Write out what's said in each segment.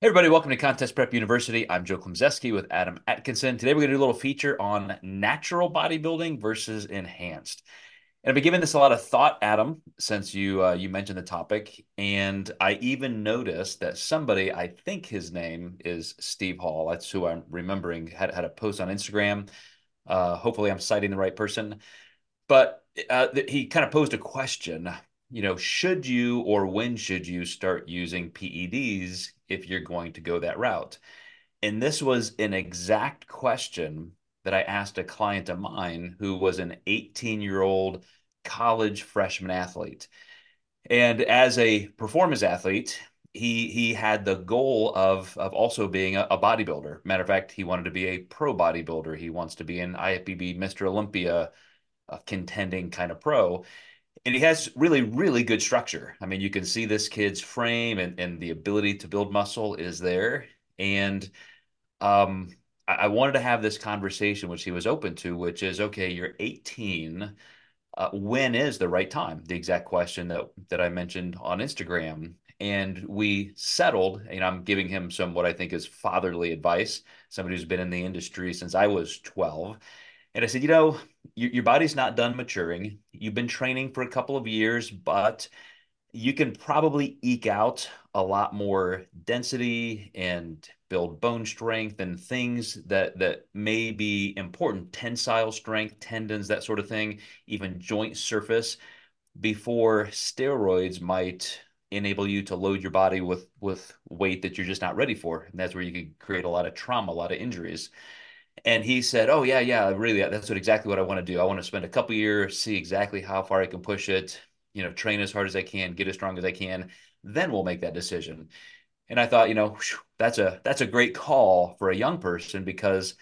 Hey everybody, welcome to Contest Prep University. I'm Joe Klemczewski with Adam Atkinson. Today we're going to do a little feature on natural bodybuilding versus enhanced. And I've been giving this a lot of thought, Adam, since you uh, you mentioned the topic. And I even noticed that somebody, I think his name is Steve Hall. That's who I'm remembering. Had had a post on Instagram. Uh, hopefully, I'm citing the right person. But uh, he kind of posed a question you know, should you or when should you start using PEDs if you're going to go that route? And this was an exact question that I asked a client of mine who was an 18 year old college freshman athlete. And as a performance athlete, he he had the goal of of also being a, a, bodybuilder. Matter of fact, he wanted to be a pro bodybuilder. He wants to be an IFBB Mr. Olympia contending kind of pro and he has really really good structure. I mean you can see this kid's frame and, and the ability to build muscle is there. And um, I, I, wanted to have this conversation which he was open to which is okay you're 18 uh, when is the right time? The exact question that that i mentioned on instagram. And we settled and i'm giving him some what i think is fatherly advice somebody who's been in the industry since i was 12 and I said, you know, your, your body's not done maturing. You've been training for a couple of years, but you can probably eke out a lot more density and build bone strength and things that that may be important tensile strength tendons that sort of thing even joint surface before steroids might enable you to load your body with with weight that you're just not ready for and that's where you could create a lot of trauma a lot of injuries and he said, "Oh yeah, yeah, really, that's what exactly what I want to do. I want to spend a couple years, see exactly how far I can push it, you know, train as hard as I can, get as strong as I can, then we'll make that decision." And I thought, you know, that's a that's a great call for a young person because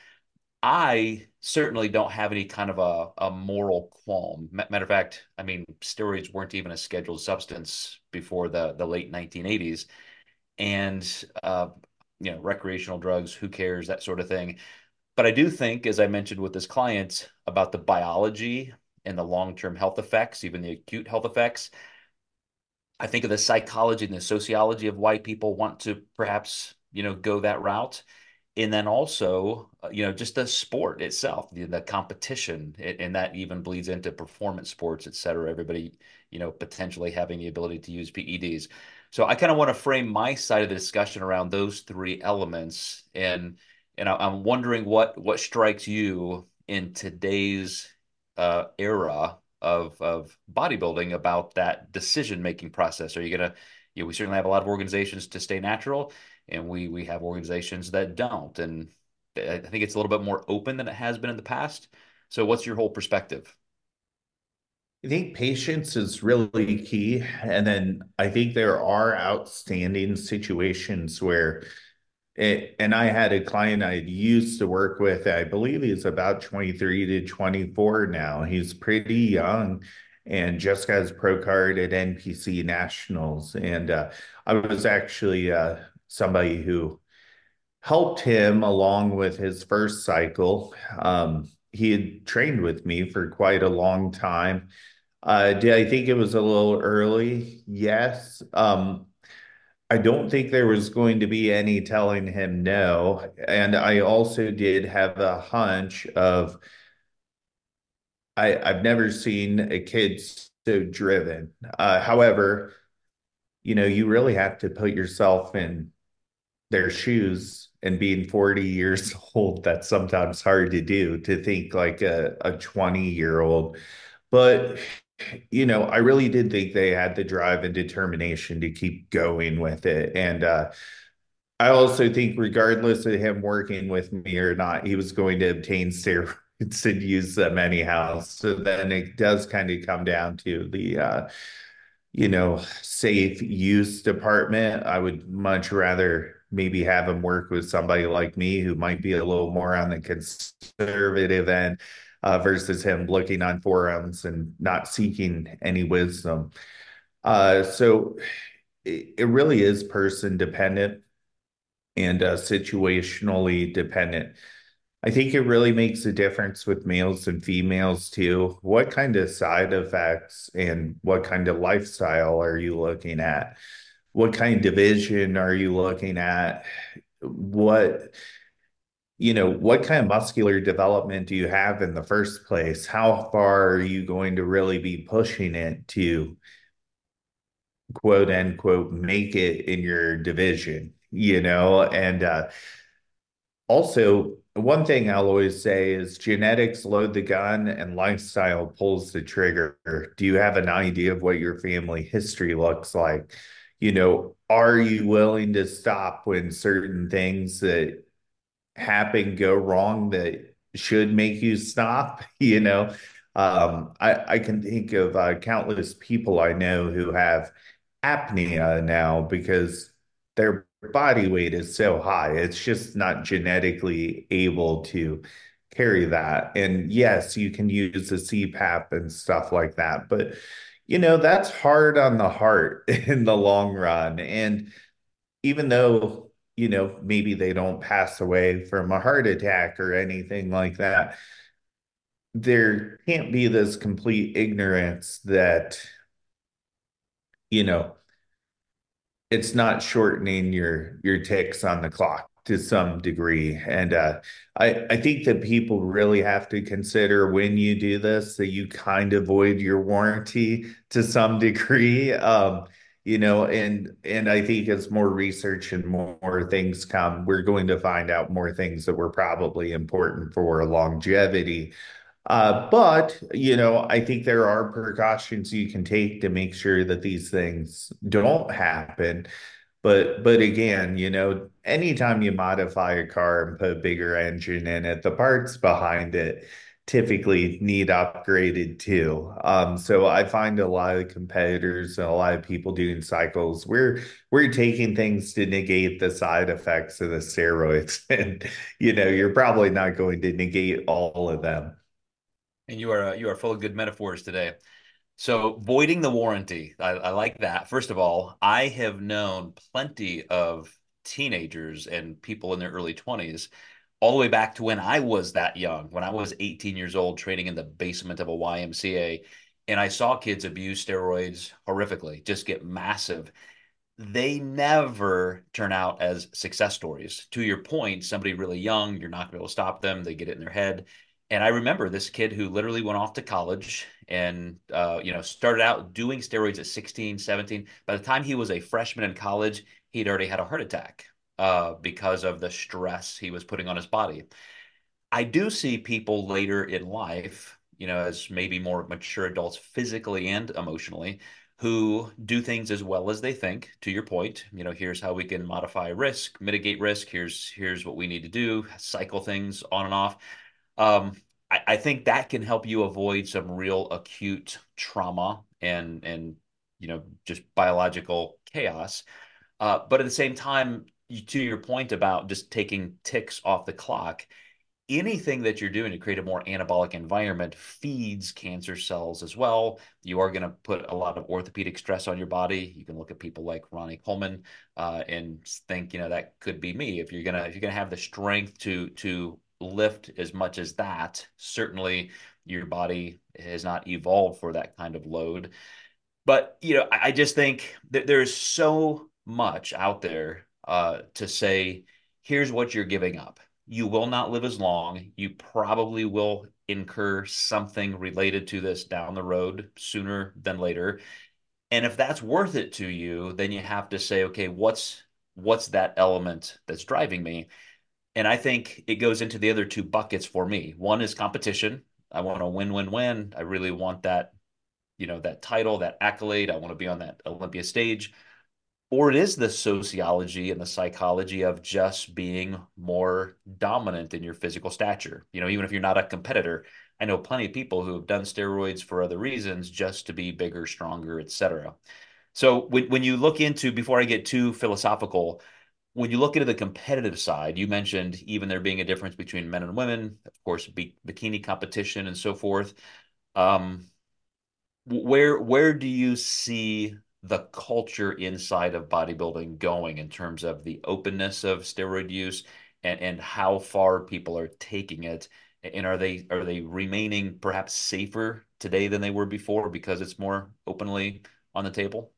I certainly don't have any kind of a, a moral qualm. Matter of fact, I mean, steroids weren't even a scheduled substance before the the late 1980s, and uh, you know, recreational drugs, who cares, that sort of thing. But I do think, as I mentioned with this client, about the biology and the long-term health effects, even the acute health effects. I think of the psychology and the sociology of why people want to perhaps, you know, go that route. And then also, uh, you know, just the sport itself, the, the competition, and that even bleeds into performance sports, et cetera. Everybody, you know, potentially having the ability to use PEDs. So I kind of want to frame my side of the discussion around those three elements and and I, am wondering what what strikes you in today's uh, era of of bodybuilding about that decision making process. Are you gonna? You know, we certainly have a lot of organizations to stay natural, and we we have organizations that don't. And I think it's a little bit more open than it has been in the past. So, what's your whole perspective? I think patience is really key. And then I think there are outstanding situations where it, and I had a client I used to work with. I believe he's about 23 to 24 now. He's pretty young and just got his pro card at NPC Nationals. And uh, I was actually uh, somebody who helped him along with his first cycle. Um, he had trained with me for quite a long time. Uh, did I think it was a little early? Yes. Um, I don't think there was going to be any telling him no. And I also did have a hunch of I, I've never seen a kid so driven. Uh, however, you know, you really have to put yourself in their shoes and being 40 years old, that's sometimes hard to do to think like a, a 20 year old. But you know, I really did think they had the drive and determination to keep going with it. And uh, I also think, regardless of him working with me or not, he was going to obtain steroids and use them anyhow. So then it does kind of come down to the, uh, you know, safe use department. I would much rather maybe have him work with somebody like me who might be a little more on the conservative end uh, versus him looking on forums and not seeking any wisdom. Uh, so it, it, really is person dependent and uh, situationally dependent. I think it really makes a difference with males and females too. What kind of side effects and what kind of lifestyle are you looking at? what kind of division are you looking at? What, you know, what kind of muscular development do you have in the first place? How far are you going to really be pushing it to quote unquote make it in your division, you know? And uh, also, one thing I'll always say is genetics load the gun and lifestyle pulls the trigger. Do you have an idea of what your family history looks like? You know, are you willing to stop when certain things that happen go wrong that should make you stop? You know, um, I, I can think of uh, countless people I know who have apnea now because their body weight is so high. It's just not genetically able to carry that. And yes, you can use the CPAP and stuff like that, but you know, that's hard on the heart in the long run. And even though, you know, maybe they don't pass away from a heart attack or anything like that, there can't be this complete ignorance that, you know, it's not shortening your your ticks on the clock to some degree. And uh, I I think that people really have to consider when you do this that you kind of void your warranty to some degree. Um, you know, and and I think as more research and more, things come, we're going to find out more things that were probably important for longevity. Uh, but, you know, I think there are precautions you can take to make sure that these things don't happen. But but again, you know, anytime you modify a car and put a bigger engine in it, the parts behind it typically need upgraded too. Um, so I find a lot of competitors and a lot of people doing cycles, we're we're taking things to negate the side effects of the steroids. And you know, you're probably not going to negate all of them. And you are uh, you are full of good metaphors today. So voiding the warranty, I, I like that. First of all, I have known plenty of teenagers and people in their early 20s all the way back to when I was that young, when I was 18 years old, training in the basement of a YMCA, and I saw kids abuse steroids horrifically, just get massive. They never turn out as success stories. To your point, somebody really young, you're not going to be able to stop them. They get it in their head and I remember this kid who literally went off to college and uh, you know started out doing steroids at 16, 17. By the time he was a freshman in college, he'd already had a heart attack uh, because of the stress he was putting on his body. I do see people later in life, you know, as maybe more mature adults physically and emotionally, who do things as well as they think. To your point, you know, here's how we can modify risk, mitigate risk. Here's here's what we need to do, cycle things on and off um, I, I think that can help you avoid some real acute trauma and and you know just biological chaos. Uh, but at the same time, to your point about just taking ticks off the clock, anything that you're doing to create a more anabolic environment feeds cancer cells as well. You are going to put a lot of orthopedic stress on your body. You can look at people like Ronnie Coleman uh, and think, you know, that could be me. If you're gonna if you're gonna have the strength to to lift as much as that, certainly your body has not evolved for that kind of load. But you know, I, just think that there's so much out there uh, to say, here's what you're giving up. You will not live as long. You probably will incur something related to this down the road sooner than later. And if that's worth it to you, then you have to say, okay, what's what's that element that's driving me? And I think it goes into the other two buckets for me. One is competition. I want to win, win, win. I really want that, you know, that title, that accolade. I want to be on that Olympia stage. Or it is the sociology and the psychology of just being more dominant in your physical stature. You know, even if you're not a competitor, I know plenty of people who have done steroids for other reasons just to be bigger, stronger, etc. So when, when you look into, before I get too philosophical, when you look into the competitive side, you mentioned even there being a difference between men and women, of course, bikini competition and so forth. Um, where where do you see the culture inside of bodybuilding going in terms of the openness of steroid use and and how far people are taking it? And are they are they remaining perhaps safer today than they were before because it's more openly on the table?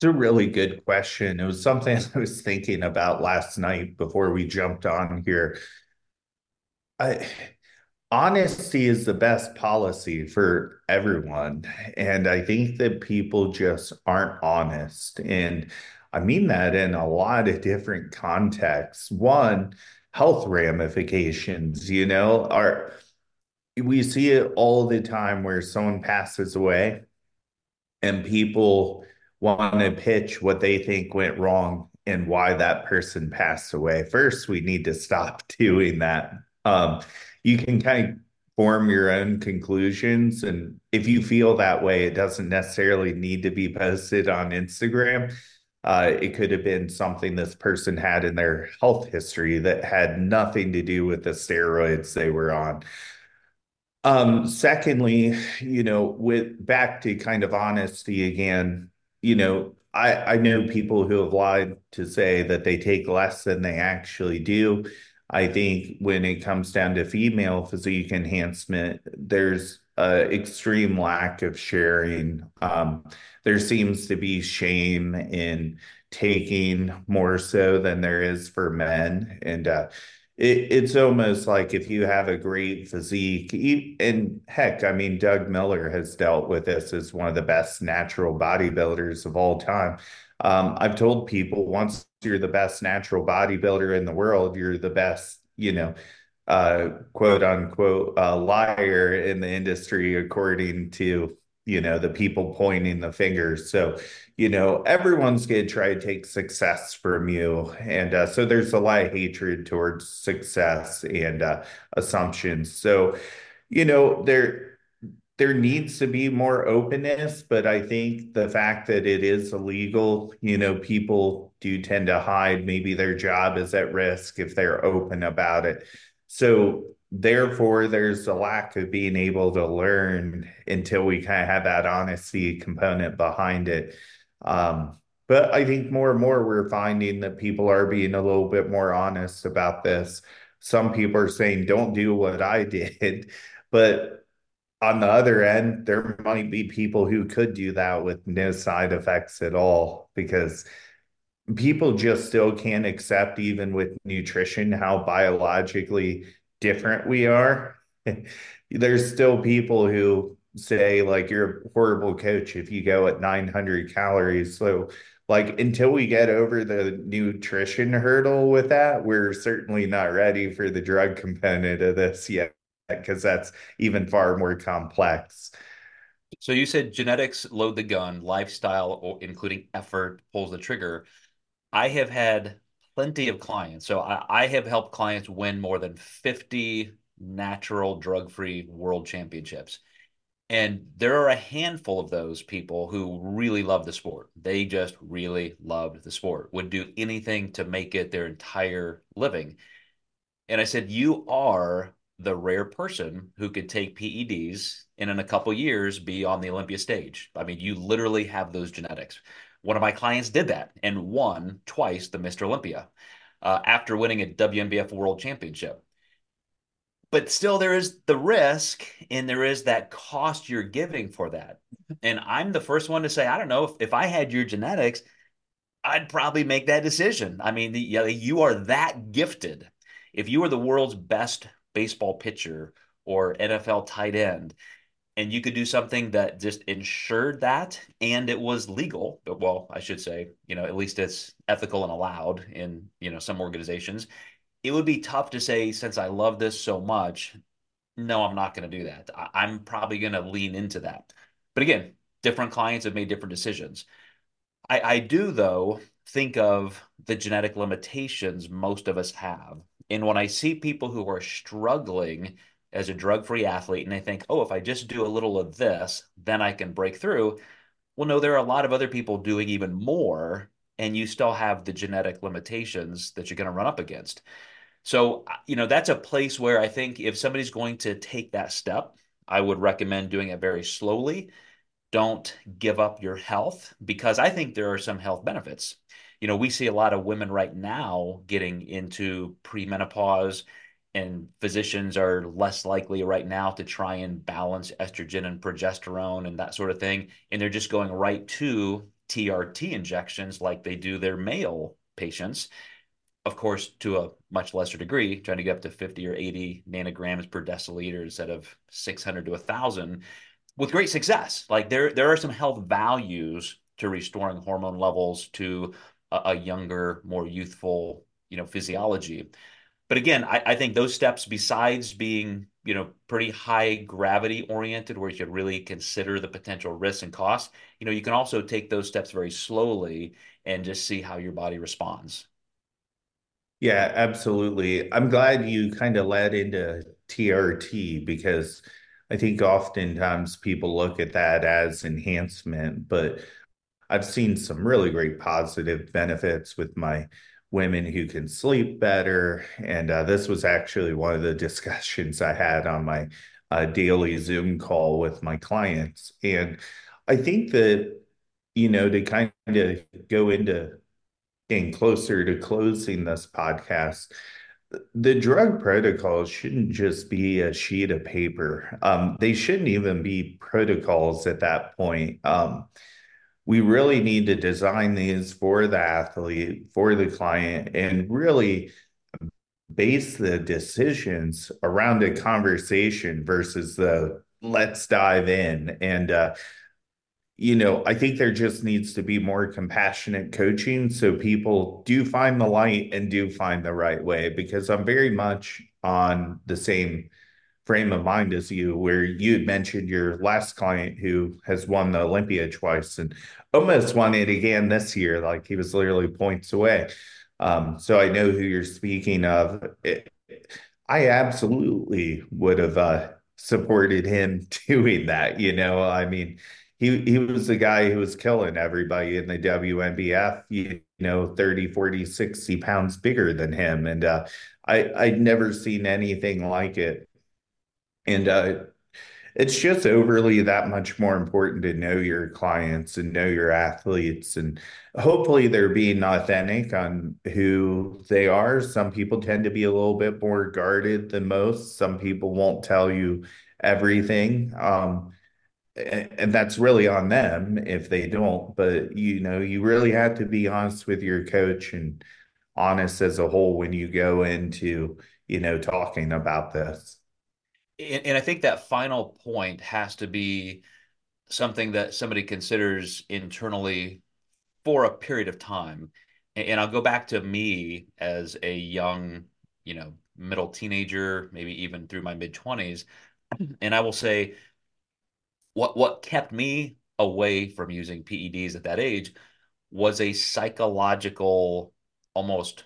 It's a really good question. It was something I was thinking about last night before we jumped on here. I honesty is the best policy for everyone. And I think that people just aren't honest. And I mean that in a lot of different contexts. One, health ramifications, you know, are we see it all the time where someone passes away and people want to pitch what they think went wrong and why that person passed away. First, we need to stop doing that. Um, you can kind of form your own conclusions. And if you feel that way, it doesn't necessarily need to be posted on Instagram. Uh, it could have been something this person had in their health history that had nothing to do with the steroids they were on. Um, secondly, you know, with back to kind of honesty again, you know, I, I know people who have lied to say that they take less than they actually do. I think when it comes down to female physique enhancement, there's an extreme lack of sharing. Um, there seems to be shame in taking more so than there is for men. And uh, it, it's almost like if you have a great physique, and heck, I mean, Doug Miller has dealt with this as one of the best natural bodybuilders of all time. Um, I've told people once you're the best natural bodybuilder in the world, you're the best, you know, uh, quote unquote, uh, liar in the industry, according to you know the people pointing the fingers. So you know everyone's going to try to take success from you. And uh, so there's a lot of hatred towards success and uh, assumptions. So you know there there needs to be more openness but i think the fact that it is illegal you know people do tend to hide. Maybe their job is at risk if they're open about it. So therefore there's a lack of being able to learn until we kind of have that honesty component behind it. Um, but i think more and more we're finding that people are being a little bit more honest about this. Some people are saying don't do what i did but on the other end there might be people who could do that with no side effects at all because people just still can't accept even with nutrition how biologically different we are. There's still people who say like you're a horrible coach if you go at 900 calories. So like until we get over the nutrition hurdle with that, we're certainly not ready for the drug component of this yet because that's even far more complex. So you said genetics load the gun, lifestyle, including effort, pulls the trigger. I have had plenty of clients. So I, I have helped clients win more than 50 natural drug-free world championships. And there are a handful of those people who really love the sport. They just really loved the sport, would do anything to make it their entire living. And I said, You are the rare person who could take PEDs and in a couple years be on the Olympia stage. I mean, you literally have those genetics. One of my clients did that and won twice the Mr. Olympia uh, after winning a WNBF World Championship. But still, there is the risk and there is that cost you're giving for that. And I'm the first one to say, I don't know, if, if I had your genetics, I'd probably make that decision. I mean, the, you are that gifted. If you were the world's best baseball pitcher or NFL tight end, and you could do something that just ensured that and it was legal but well i should say you know at least it's ethical and allowed in you know some organizations. It would be tough to say since i love this so much no i'm not going to do that. I- i'm probably going to lean into that. But again different clients have made different decisions. I i do though think of the genetic limitations most of us have and when i see people who are struggling as a drug free athlete and they think, oh, if I just do a little of this, then I can break through. Well, no, there are a lot of other people doing even more, and you still have the genetic limitations that you're going to run up against. So, uh, you know, that's a place where I think if somebody's going to take that step, I would recommend doing it very slowly. Don't give up your health because I think there are some health benefits. You know, we see a lot of women right now getting into premenopause and physicians are less likely right now to try and balance estrogen and progesterone and that sort of thing and they're just going right to TRT injections like they do their male patients. Of course, to a much lesser degree, trying to get up to 50 or 80 nanograms per deciliter instead of 600 to 1,000 with great success. Like there, there are some health values to restoring hormone levels to a, younger, more youthful, you know, physiology. But again, I, I think those steps, besides being you know pretty high gravity oriented where you should really consider the potential risks and costs you know you can also take those steps very slowly and just see how your body responds yeah absolutely i'm glad you kind of led into trt because i think oftentimes people look at that as enhancement but i've seen some really great positive benefits with my women who can sleep better. And uh, this was actually one of the discussions I had on my uh, daily Zoom call with my clients. And I think that, you know, to kind of go into getting closer to closing this podcast, the drug protocols shouldn't just be a sheet of paper. Um, they shouldn't even be protocols at that point. Um, we really need to design these for the athlete, for the client, and really base the decisions around a conversation versus the let's dive in. And, uh, you know, I think there just needs to be more compassionate coaching so people do find the light and do find the right way because I'm very much on the same frame of mind as you, where you had mentioned your last client who has won the Olympia twice and almost won it again this year. Like he was literally points away. Um, so I know who you're speaking of. It, I absolutely would have uh, supported him doing that. You know, I mean, he he was the guy who was killing everybody in the WNBF, you know, 30, 40, 60 pounds bigger than him. And uh, I, I'd never seen anything like it. And uh, it's just overly that much more important to know your clients and know your athletes. And hopefully they're being authentic on who they are. Some people tend to be a little bit more guarded than most. Some people won't tell you everything. Um, and that's really on them if they don't. But you know, you really have to be honest with your coach and honest as a whole when you go into, you know, talking about this and, and I think that final point has to be something that somebody considers internally for a period of time. And, and I'll go back to me as a young, you know, middle teenager, maybe even through my mid 20s. And I will say what what kept me away from using PEDs at that age was a psychological almost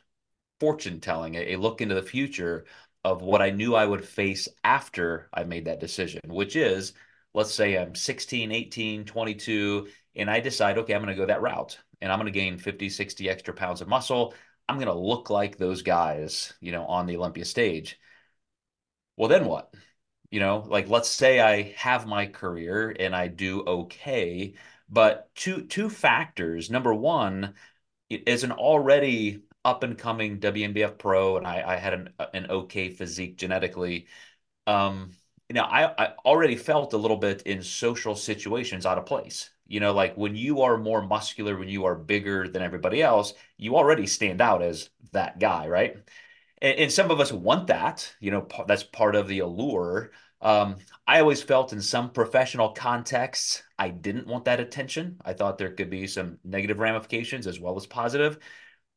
fortune telling, a, a look into the future of what I knew I would face after I made that decision, which is let's say I'm 16, 18, 22, and I decide, okay, I'm going to go that route and I'm going to gain 50, 60 extra pounds of muscle. I'm going to look like those guys, you know, on the Olympia stage. Well, then what? You know, like let's say I have my career and I do okay, but two two factors. Number one, as an already up and coming WNBF pro, and I, I had an an okay physique genetically. Um, you know, I, I already felt a little bit in social situations out of place. You know, like when you are more muscular, when you are bigger than everybody else, you already stand out as that guy, right? And, and some of us want that. You know, that's part of the allure. Um, I always felt in some professional contexts, I didn't want that attention. I thought there could be some negative ramifications as well as positive.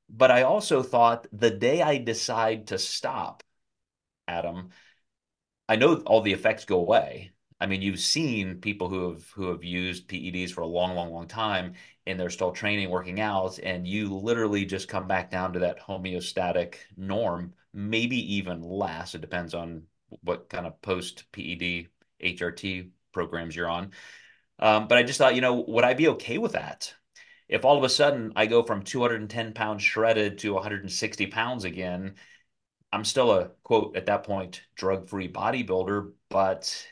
But I also thought the day I decide to stop, Adam, I know all the effects go away. I mean, you've seen people who have who have used PEDs for a long, long, long time, and they're still training, working out, and you literally just come back down to that homeostatic norm, maybe even less. It depends on what kind of post PED HRT programs you're on. Um, but I just thought, you know, would I be okay with that? If all of a sudden I go from 210 pounds shredded to 160 pounds again, I'm still a quote at that point drug-free bodybuilder, but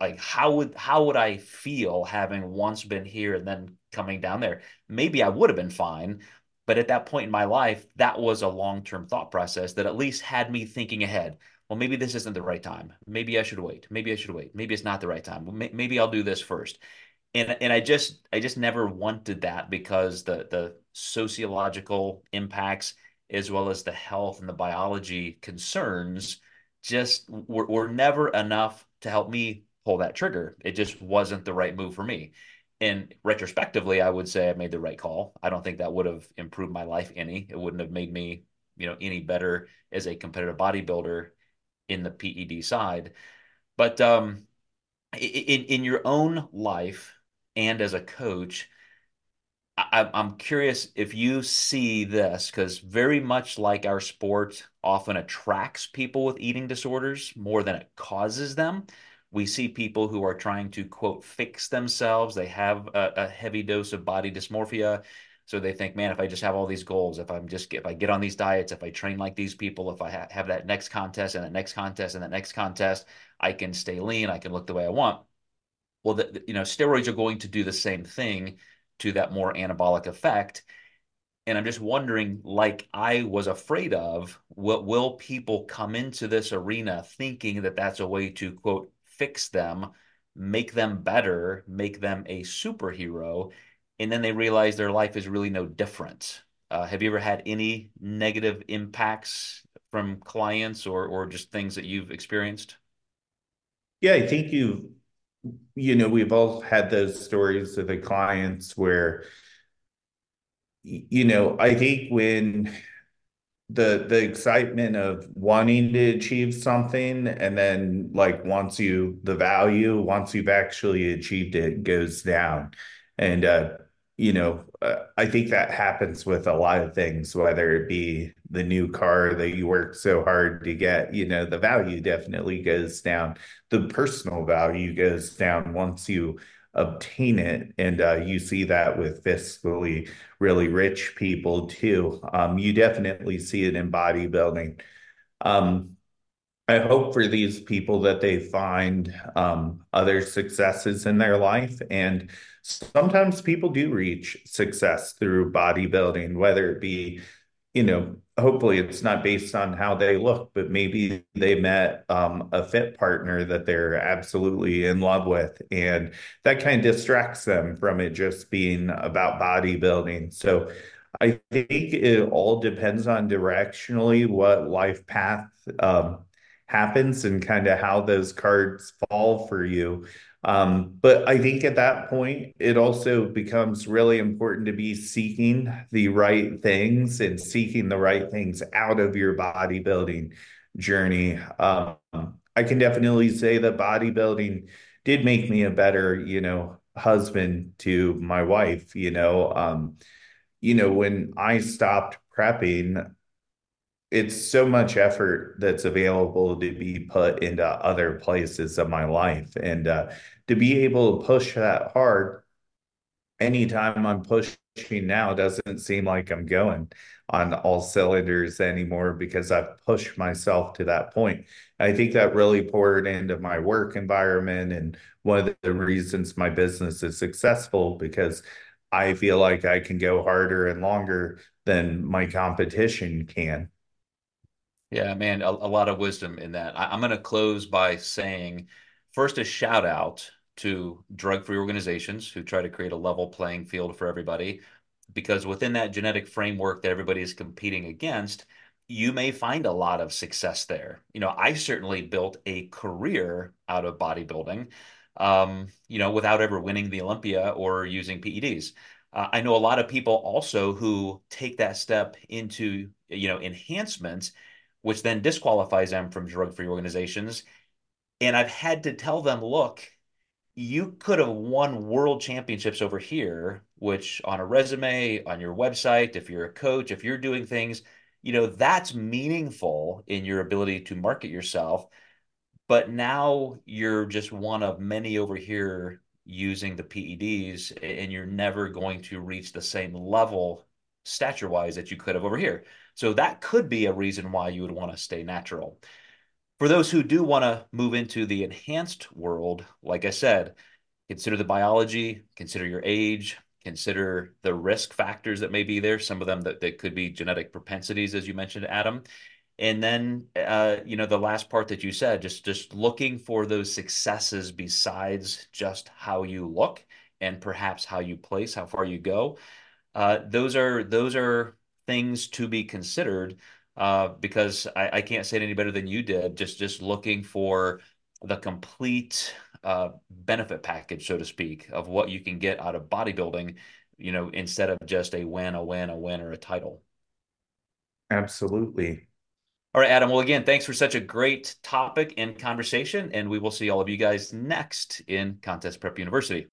like how would how would I feel having once been here and then coming down there? Maybe I would have been fine, but at that point in my life, that was a long-term thought process that at least had me thinking ahead. Well, maybe this isn't the right time. Maybe I should wait. Maybe I should wait. Maybe it's not the right time. Maybe I'll do this first and and I just I just never wanted that because the the sociological impacts as well as the health and the biology concerns just were, were never enough to help me pull that trigger. It just wasn't the right move for me. And retrospectively, I would say I made the right call. I don't think that would have improved my life any. It wouldn't have made me, you know, any better as a competitive bodybuilder in the PED side. But um, in in your own life and as a coach, I, I'm curious if you see this because very much like our sport often attracts people with eating disorders more than it causes them. We see people who are trying to quote fix themselves. They have a, a heavy dose of body dysmorphia. So they think, man, if I just have all these goals, if I'm just if I get on these diets, if I train like these people, if I ha have that next contest and that next contest and that next contest, I can stay lean, I can look the way I want. Well, the, you know, steroids are going to do the same thing to that more anabolic effect. And I'm just wondering, like I was afraid of, what will people come into this arena thinking that that's a way to, quote, fix them, make them better, make them a superhero, and then they realize their life is really no different? Uh, have you ever had any negative impacts from clients or or just things that you've experienced? Yeah, I think you you know, we've all had those stories of the clients where, you know, I think when the the excitement of wanting to achieve something and then like once you the value once you've actually achieved it goes down. And uh you know uh, i think that happens with a lot of things whether it be the new car that you worked so hard to get you know the value definitely goes down the personal value goes down once you obtain it. And uh, you see that with fiscally really rich people too. Um, you definitely see it in bodybuilding. Um, I hope for these people that they find um, other successes in their life. And sometimes people do reach success through bodybuilding, whether it be you know, hopefully it's not based on how they look, but maybe they met um, a fit partner that they're absolutely in love with. And that kind of distracts them from it just being about bodybuilding. So I think it all depends on directionally what life path um, happens and kind of how those cards fall for you. Um, but I think at that point, it also becomes really important to be seeking the right things and seeking the right things out of your bodybuilding journey. Um, I can definitely say that bodybuilding did make me a better, you know, husband to my wife. You know, um, you know, when I stopped prepping, it's so much effort that's available to be put into other places of my life. And uh, to be able to push that hard anytime i'm pushing now doesn't seem like i'm going on all cylinders anymore because i've pushed myself to that point. I think that really poured into my work environment and one of the reasons my business is successful because i feel like i can go harder and longer than my competition can Yeah, man, a, a lot of wisdom in that. I, I'm going to close by saying first a shout out to drug-free organizations who try to create a level playing field for everybody, because within that genetic framework that everybody is competing against, you may find a lot of success there. You know, I certainly built a career out of bodybuilding, um, you know, without ever winning the Olympia or using PEDs. Uh, I know a lot of people also who take that step into, you know, enhancements which then disqualifies them from drug-free organizations. And I've had to tell them, look, you could have won world championships over here, which on a resume, on your website, if you're a coach, if you're doing things, you know, that's meaningful in your ability to market yourself. But now you're just one of many over here using the PEDs, and you're never going to reach the same level stature wise that you could have over here. So that could be a reason why you would want to stay natural. For those who do want to move into the enhanced world, like I said, consider the biology, consider your age, consider the risk factors that may be there, some of them that, that could be genetic propensities, as you mentioned, Adam. And then, uh, you know, the last part that you said, just just looking for those successes besides just how you look and perhaps how you place, how far you go. Uh, those are those are things to be considered uh, because I, I, can't say it any better than you did. Just just looking for the complete uh, benefit package, so to speak, of what you can get out of bodybuilding. You know, instead of just a win, a win, a win, or a title. Absolutely. All right, Adam. Well, again, thanks for such a great topic and conversation, and we will see all of you guys next in Contest Prep University.